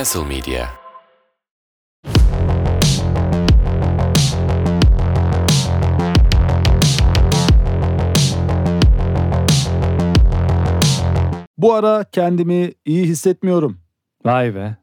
Castle Media Bu ara kendimi iyi hissetmiyorum. Vay be.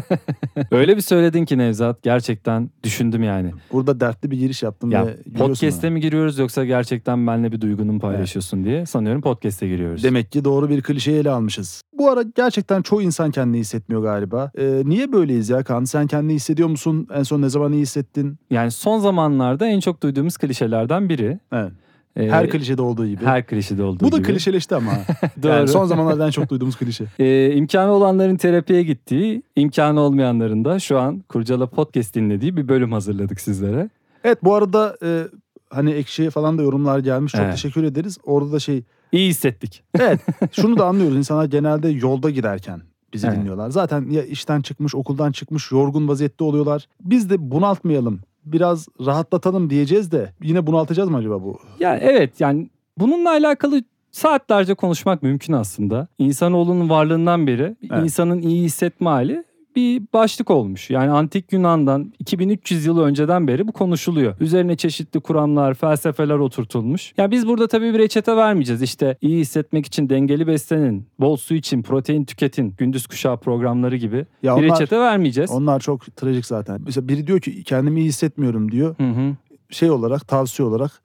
Öyle bir söyledin ki Nevzat. Gerçekten düşündüm yani. Burada dertli bir giriş yaptım Ya ve podcast'e mi giriyoruz yoksa gerçekten benimle bir duygunu mu paylaşıyorsun diye sanıyorum podcast'e giriyoruz. Demek ki doğru bir klişeyi ele almışız. Bu ara gerçekten çoğu insan kendini hissetmiyor galiba. Ee, niye böyleyiz ya Kaan? Sen kendini hissediyor musun? En son ne zaman iyi hissettin? Yani son zamanlarda en çok duyduğumuz klişelerden biri. Evet. Ee, Her klişede olduğu gibi. her klişede olduğu Bu da gibi. klişeleşti ama. Doğru. yani son zamanlarda en çok duyduğumuz klişe. Ee, imkanı olanların terapiye gittiği, imkanı olmayanların da şu an Kurcala Podcast dinlediği bir bölüm hazırladık sizlere. Evet bu arada e, hani ekşiye falan da yorumlar gelmiş. Çok Evet. teşekkür ederiz. Orada da şey İyi hissettik. Evet şunu da anlıyoruz. İnsanlar genelde yolda giderken bizi Evet. dinliyorlar. Zaten ya işten çıkmış, okuldan çıkmış, yorgun vaziyette oluyorlar. Biz de bunaltmayalım. Biraz rahatlatalım diyeceğiz de yine bunaltacağız mı acaba bu? Ya evet yani bununla alakalı saatlerce konuşmak mümkün aslında. İnsanoğlunun varlığından beri Evet. insanın iyi hissetme hali bir başlık olmuş. Yani antik Yunan'dan 2300 yıl önceden beri bu konuşuluyor. Üzerine çeşitli kuramlar, felsefeler oturtulmuş. Ya biz burada tabii bir reçete vermeyeceğiz. İşte iyi hissetmek için dengeli beslenin, bol su için, protein tüketin, gündüz kuşağı programları gibi Ya bir onlar, reçete vermeyeceğiz. onlar çok trajik zaten. Mesela biri diyor ki kendimi iyi hissetmiyorum diyor. Hı hı. Şey olarak, tavsiye olarak.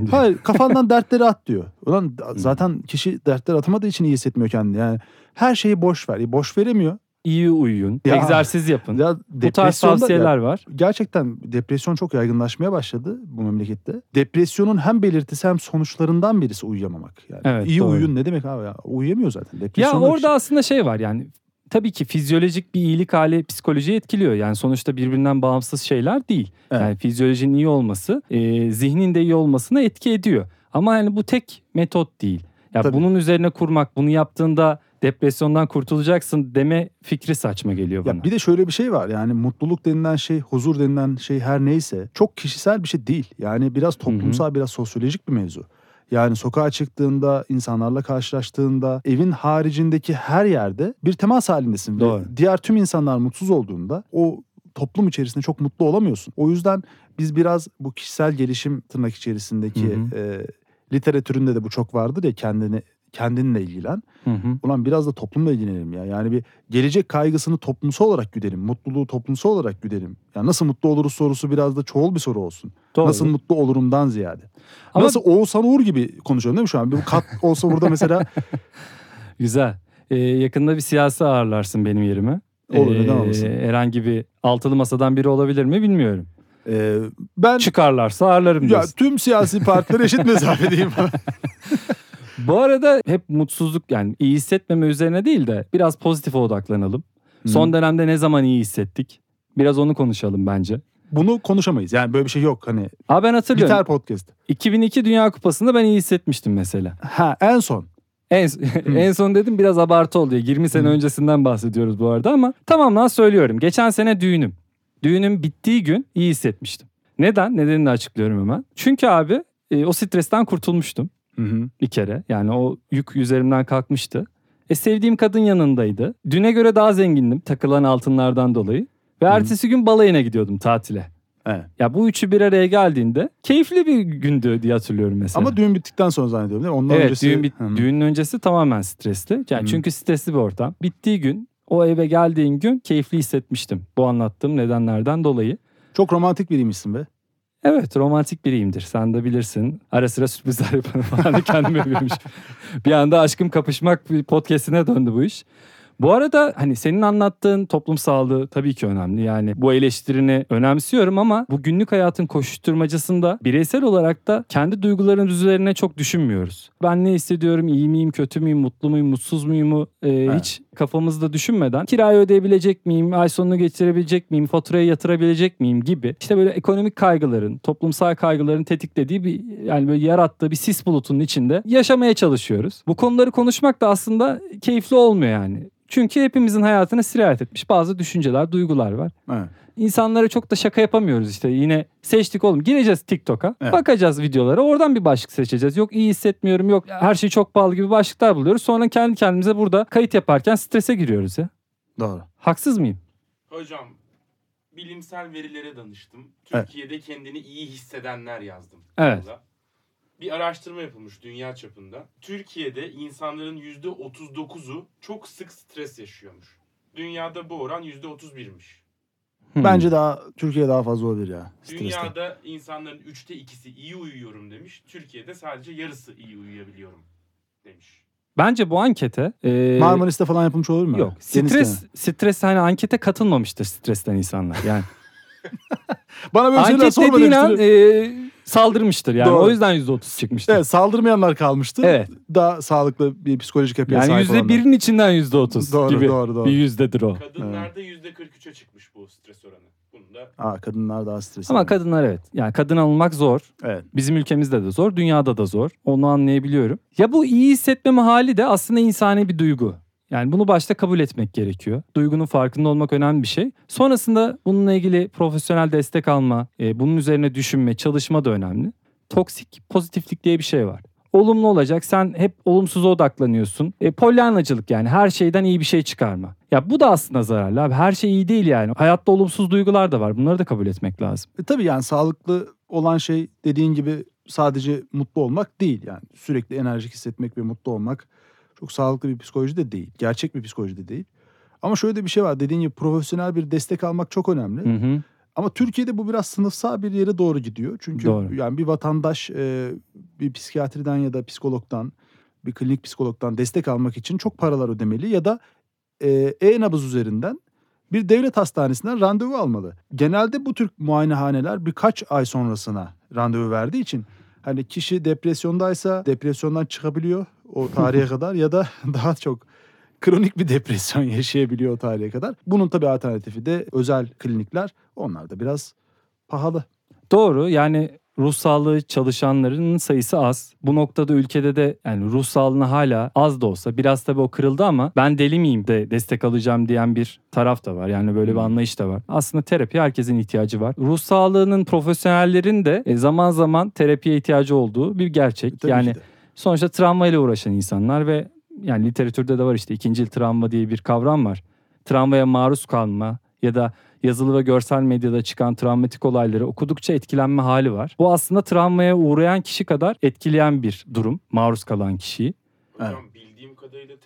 Diyor. hayır, kafandan dertleri at diyor. Ulan zaten kişi dertleri atamadığı için iyi hissetmiyor kendini. Yani her şeyi boş ver. Boş veremiyor. İyi uyuyun, Ya. egzersiz yapın. Ya Bu tarz tavsiyeler var. gerçekten depresyon çok yaygınlaşmaya başladı bu memlekette. Depresyonun hem belirtisi hem sonuçlarından birisi uyuyamamak. Yani Evet, iyi doğru. uyuyun ne demek abi ya? Uyuyamıyor zaten. Ya Depresyon orada aslında şey var yani tabii ki fizyolojik bir iyilik hali psikolojiyi etkiliyor. Yani sonuçta birbirinden bağımsız şeyler değil. Evet. Yani fizyolojinin iyi olması e, zihnin de iyi olmasına etki ediyor. Ama yani bu tek metot değil. Ya Tabii. bunun üzerine kurmak, bunu yaptığında depresyondan kurtulacaksın deme fikri saçma geliyor bana. Ya bir de şöyle bir şey var yani mutluluk denilen şey, huzur denilen şey her neyse çok kişisel bir şey değil. Yani biraz toplumsal, biraz sosyolojik bir mevzu. Yani sokağa çıktığında, insanlarla karşılaştığında, evin haricindeki her yerde bir temas halindesin. Ve Doğru. diğer tüm insanlar mutsuz olduğunda o toplum içerisinde çok mutlu olamıyorsun. O yüzden biz biraz bu kişisel gelişim tırnak içerisindeki Hı hı. e, literatüründe de bu çok vardır ya kendini kendinle ilgilen. Hı hı. Ulan biraz da toplumla ilgilenelim ya. Yani bir gelecek kaygısını toplumsal olarak güdelim. Mutluluğu toplumsal olarak güdelim. Ya nasıl mutlu oluruz sorusu biraz da çoğul bir soru olsun. Doğru. Nasıl mutlu olurumdan ziyade. Ama- Nasıl Oğuzhan Uğur gibi konuşuyorum değil mi şu an? Bir kat olsa burada mesela Güzel. Ee, yakında bir siyasi ağırlarsın benim yerime. Olur, neden olmasın? Herhangi bir altılı masadan biri olabilir mi bilmiyorum. e, ben Çıkarlarsa ağırlarım ya diyorsun. tüm siyasi partiler eşit mesafedeyim. Bu arada hep mutsuzluk yani iyi hissetmeme üzerine değil de biraz pozitife odaklanalım. Son dönemde ne zaman iyi hissettik? Biraz onu konuşalım bence. Bunu konuşamayız. Yani böyle bir şey yok. Hani Aa ben hatırlıyorum. biter podcast. 2002 Dünya Kupası'nda ben iyi hissetmiştim mesela. Ha en son. En, en son dedim biraz abartı oluyor. 20 sene öncesinden bahsediyoruz bu arada ama tamam lan söylüyorum. Geçen sene düğünüm. Düğünüm bittiği gün iyi hissetmiştim. Neden? Nedenini açıklıyorum hemen. Çünkü abi e, o stresten kurtulmuştum Hı hı. bir kere. Yani o yük üzerimden kalkmıştı. E sevdiğim kadın yanındaydı. Düne göre daha zengindim takılan altınlardan dolayı. Ve ertesi gün balayına gidiyordum tatile. Evet. Ya bu üçü bir araya geldiğinde keyifli bir gündü diye hatırlıyorum mesela. Ama düğün bittikten sonra zannediyorum değil mi? Ondan evet öncesi... düğün, bit- düğünün öncesi tamamen stresli. Yani Hı. çünkü stresli bir ortam. Bittiği gün o eve geldiğin gün keyifli hissetmiştim. Bu anlattığım nedenlerden dolayı. Çok romantik biriymişsin be. Evet romantik biriyimdir. Sen de bilirsin. Ara sıra sürprizler yaparım falan kendime yapıyormuş. bir anda aşkım kapışmak bir podcastine döndü bu iş. Bu arada hani senin anlattığın toplum sağlığı tabii ki önemli. Yani bu eleştirini önemsiyorum ama bu günlük hayatın koşuşturmacasında bireysel olarak da kendi duyguların üzerine çok düşünmüyoruz. Ben ne hissediyorum, iyi miyim, kötü müyüm, mutlu muyum, mutsuz muyum e, hiç kafamızda düşünmeden kirayı ödeyebilecek miyim, ay sonunu geçirebilecek miyim, faturayı yatırabilecek miyim gibi işte böyle ekonomik kaygıların, toplumsal kaygıların tetiklediği bir yani böyle yarattığı bir sis bulutunun içinde yaşamaya çalışıyoruz. Bu konuları konuşmak da aslında keyifli olmuyor yani. Çünkü hepimizin hayatına sirayet etmiş bazı düşünceler, duygular var. Evet. İnsanlara çok da şaka yapamıyoruz işte. Yine seçtik oğlum. Gireceğiz TikTok'a. Evet. Bakacağız videolara. Oradan bir başlık seçeceğiz. Yok iyi hissetmiyorum. Yok her şey çok pahalı gibi başlıklar buluyoruz. Sonra kendi kendimize burada kayıt yaparken strese giriyoruz ya. Doğru. Haksız mıyım? Hocam bilimsel verilere danıştım. Türkiye'de kendini iyi hissedenler yazdım. Evet. Burada. Bir araştırma yapılmış dünya çapında. Türkiye'de insanların %39'u çok sık stres yaşıyormuş. Dünyada bu oran %31'miş. Hmm. Bence daha Türkiye daha fazla olabilir ya. Streste. Dünyada insanların üçte ikisi iyi uyuyorum demiş. Türkiye'de sadece yarısı iyi uyuyabiliyorum demiş. Bence bu ankete e, Marmaris'te falan yapılmış olur mu? yok. Stres stres hani ankete katılmamıştır stresten insanlar. Yani Bana böyle şeyler anket sorma dediğin an e, saldırmıştır yani. Doğru. O yüzden %30 çıkmıştır. Evet saldırmayanlar kalmıştı. Evet. Daha sağlıklı bir psikolojik yapıya Yani sahip yüzde olanlar. birin içinden yüzde otuz Doğru, gibi doğru, doğru. bir yüzdedir o. Kadınlarda %43'e çıkmış bu stres oranı. Bunu da Aa, kadınlar daha stresli. Ama kadınlar evet. Yani kadın alınmak zor. Evet. Bizim ülkemizde de zor, dünyada da zor. Onu anlayabiliyorum. Ya bu iyi hissetmeme hali de aslında insani bir duygu. Yani bunu başta kabul etmek gerekiyor. Duygunun farkında olmak önemli bir şey. Sonrasında bununla ilgili profesyonel destek alma, e, bunun üzerine düşünme, çalışma da önemli. Toksik pozitiflik diye bir şey var. Olumlu olacak. Sen hep olumsuza odaklanıyorsun. E, polyanacılık yani her şeyden iyi bir şey çıkarma. Ya bu da aslında zararlı abi. Her şey iyi değil yani. Hayatta olumsuz duygular da var. Bunları da kabul etmek lazım. E, tabii yani sağlıklı olan şey dediğin gibi sadece mutlu olmak değil. Yani sürekli enerjik hissetmek ve mutlu olmak çok sağlıklı bir psikoloji de değil. Gerçek bir psikoloji de değil. Ama şöyle de bir şey var. Dediğin gibi profesyonel bir destek almak çok önemli. Hı hı. Ama Türkiye'de bu biraz sınıfsal bir yere doğru gidiyor. Çünkü Doğru. yani bir vatandaş e, bir psikiyatriden ya da psikologdan, bir klinik psikologdan destek almak için çok paralar ödemeli ya da e, e-nabız üzerinden bir devlet hastanesinden randevu almalı. Genelde bu tür muayenehaneler birkaç ay sonrasına randevu verdiği için hani kişi depresyondaysa depresyondan çıkabiliyor o tarihe kadar ya da daha çok kronik bir depresyon yaşayabiliyor o tarihe kadar. Bunun tabii alternatifi de özel klinikler. Onlar da biraz pahalı. Doğru yani ruh sağlığı çalışanların sayısı az. Bu noktada ülkede de yani ruh sağlığına hala az da olsa biraz tabii o kırıldı ama ben deli miyim de destek alacağım diyen bir taraf da var. Yani böyle bir Hmm. anlayış da var. Aslında terapi herkesin ihtiyacı var. Ruh sağlığının profesyonellerin de e, zaman zaman terapiye ihtiyacı olduğu bir gerçek. Tabii yani ki de. Sonuçta travmayla uğraşan insanlar ve yani literatürde de var işte ikincil travma diye bir kavram var. Travmaya maruz kalma ya da yazılı ve görsel medyada çıkan travmatik olayları okudukça etkilenme hali var. Bu aslında travmaya uğrayan kişi kadar etkileyen bir durum maruz kalan kişiyi. hocam bildiğim kadarıyla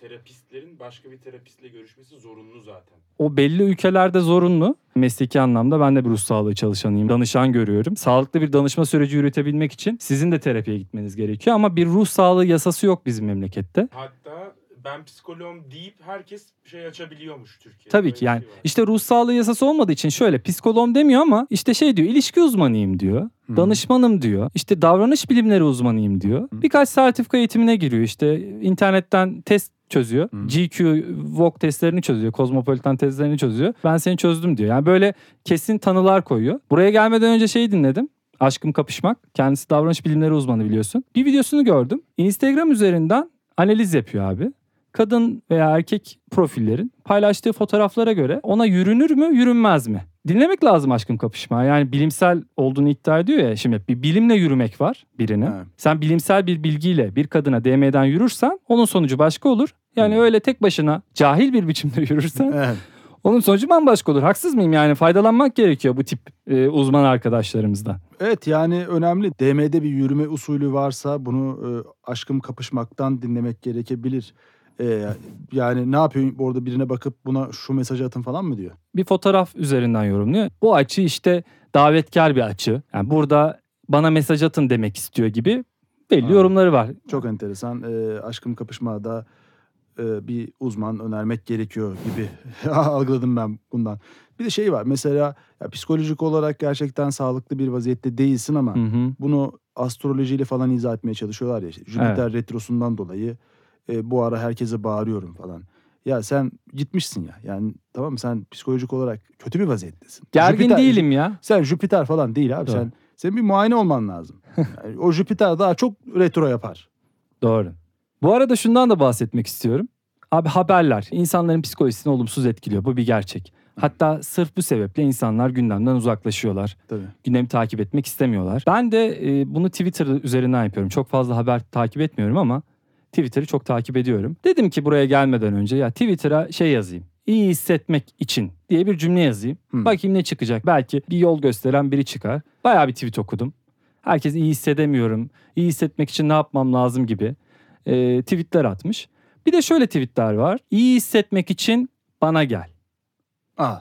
terapistlerin başka bir terapistle görüşmesi zorunlu zaten. O belli ülkelerde zorunlu. Mesleki anlamda ben de bir ruh sağlığı çalışanıyım. Danışan görüyorum. Sağlıklı bir danışma süreci yürütebilmek için sizin de terapiye gitmeniz gerekiyor. Ama bir ruh sağlığı yasası yok bizim memlekette. Hatta ben psikoloğum deyip herkes şey açabiliyormuş Türkiye'de. Tabii ki bir yani şey var. işte ruh sağlığı yasası olmadığı için şöyle psikoloğum demiyor ama işte şey diyor ilişki uzmanıyım diyor. Danışmanım diyor. İşte davranış bilimleri uzmanıyım diyor. Birkaç sertifika eğitimine giriyor. İşte internetten test çözüyor. GQ, VOG testlerini çözüyor. Kozmopolitan testlerini çözüyor. Ben seni çözdüm diyor. Yani böyle kesin tanılar koyuyor. Buraya gelmeden önce şey dinledim. Aşkım Kapışmak. Kendisi davranış bilimleri uzmanı biliyorsun. Bir videosunu gördüm. Instagram üzerinden analiz yapıyor abi. Kadın veya erkek profillerin paylaştığı fotoğraflara göre ona yürünür mü yürünmez mi? Dinlemek lazım aşkım kapışma. Yani bilimsel olduğunu iddia ediyor ya. Şimdi bir bilimle yürümek var birine. Evet. Sen bilimsel bir bilgiyle bir kadına DM'den yürürsen onun sonucu başka olur. Yani Hı. öyle tek başına cahil bir biçimde yürürsen Evet. onun sonucu bambaşka olur. Haksız mıyım yani? Faydalanmak gerekiyor bu tip e, uzman arkadaşlarımızdan. Evet yani önemli. DM'de bir yürüme usulü varsa bunu e, aşkım kapışmaktan dinlemek gerekebilir. E, yani ne yapıyor orada birine bakıp buna şu mesajı atın falan mı diyor? bir fotoğraf üzerinden yorumluyor. Bu açı işte davetkar bir açı. Yani burada bana mesaj atın demek istiyor gibi belli Ha. yorumları var. Çok enteresan. E, aşkım kapışmada e, bir uzman önermek gerekiyor gibi algıladım ben bundan. Bir de şey var mesela ya, psikolojik olarak gerçekten sağlıklı bir vaziyette değilsin ama Hı hı. bunu astrolojiyle falan izah etmeye çalışıyorlar ya. işte Jüpiter retrosundan dolayı e, bu ara herkese bağırıyorum falan. Ya sen gitmişsin ya. Yani tamam mı sen psikolojik olarak kötü bir vaziyettesin. Gergin Jüpiter- değilim ya. Sen Jüpiter falan değil abi. Doğru. Sen senin bir muayene olman lazım. Yani o Jüpiter daha çok retro yapar. Doğru. Bu arada şundan da bahsetmek istiyorum. Abi haberler insanların psikolojisini olumsuz etkiliyor. Bu bir gerçek. Hatta sırf bu sebeple insanlar gündemden uzaklaşıyorlar. Tabii. Gündemi takip etmek istemiyorlar. Ben de e, bunu Twitter üzerinden yapıyorum. Çok fazla haber takip etmiyorum ama Twitter'ı çok takip ediyorum. Dedim ki buraya gelmeden önce ya Twitter'a şey yazayım. iyi hissetmek için diye bir cümle yazayım. Hmm. Bakayım ne çıkacak. Belki bir yol gösteren biri çıkar. Bayağı bir tweet okudum. Herkes iyi hissedemiyorum, iyi hissetmek için ne yapmam lazım gibi e, tweetler atmış. Bir de şöyle tweetler var. İyi hissetmek için bana gel. Aa.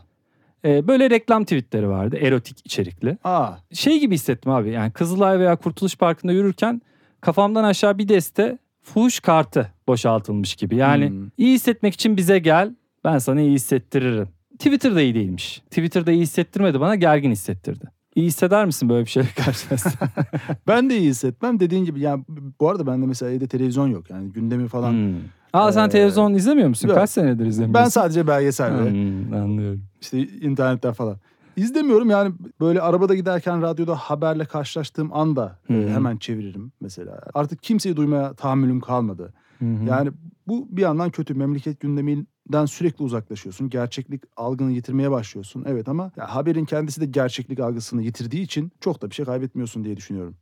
E, böyle reklam tweetleri vardı erotik içerikli. Aa. Şey gibi hissettim abi yani Kızılay veya Kurtuluş Parkı'nda yürürken kafamdan aşağı bir deste fuhuş kartı boşaltılmış gibi. Yani Hmm. iyi hissetmek için bize gel ben sana iyi hissettiririm. Twitter'da iyi değilmiş. Twitter'da iyi hissettirmedi bana gergin hissettirdi. İyi hisseder misin böyle bir şeyle karşılaşsan? Ben de iyi hissetmem. Dediğin gibi yani bu arada bende mesela evde televizyon yok. Yani gündemi falan. Hmm. Aa sen Ee, televizyon izlemiyor musun? yok. Kaç senedir izlemiyorsun? Ben sadece belgesel Hmm, anlıyorum. işte internetten falan. İzlemiyorum yani böyle arabada giderken radyoda haberle karşılaştığım anda e, Hı hı. hemen çeviririm mesela. Artık kimseyi duymaya tahammülüm kalmadı. Hı hı. Yani bu bir yandan kötü. Memleket gündeminden sürekli uzaklaşıyorsun. Gerçeklik algını yitirmeye başlıyorsun. Evet ama ya haberin kendisi de gerçeklik algısını yitirdiği için çok da bir şey kaybetmiyorsun diye düşünüyorum.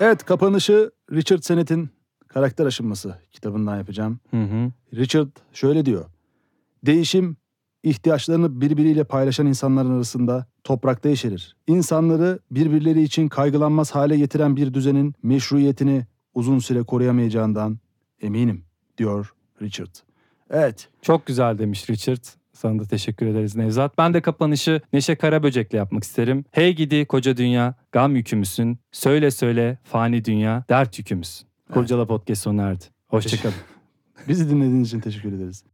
Evet kapanışı Richard Sennett'in Karakter Aşınması kitabından yapacağım. Hı hı. Richard şöyle diyor. Değişim ihtiyaçlarını birbiriyle paylaşan insanların arasında toprakta yeşerir. İnsanları birbirleri için kaygılanmaz hale getiren bir düzenin meşruiyetini uzun süre koruyamayacağından eminim diyor Richard. Evet. Çok güzel demiş Richard. Sana da teşekkür ederiz Nevzat. Ben de kapanışı Neşe Karaböcek'le yapmak isterim. Hey gidi koca dünya, gam yükümüzün. Söyle söyle fani dünya, dert yükümüzün. Kurcala Podcast sona erdi. Hoşçakalın. Bizi dinlediğiniz için teşekkür ederiz.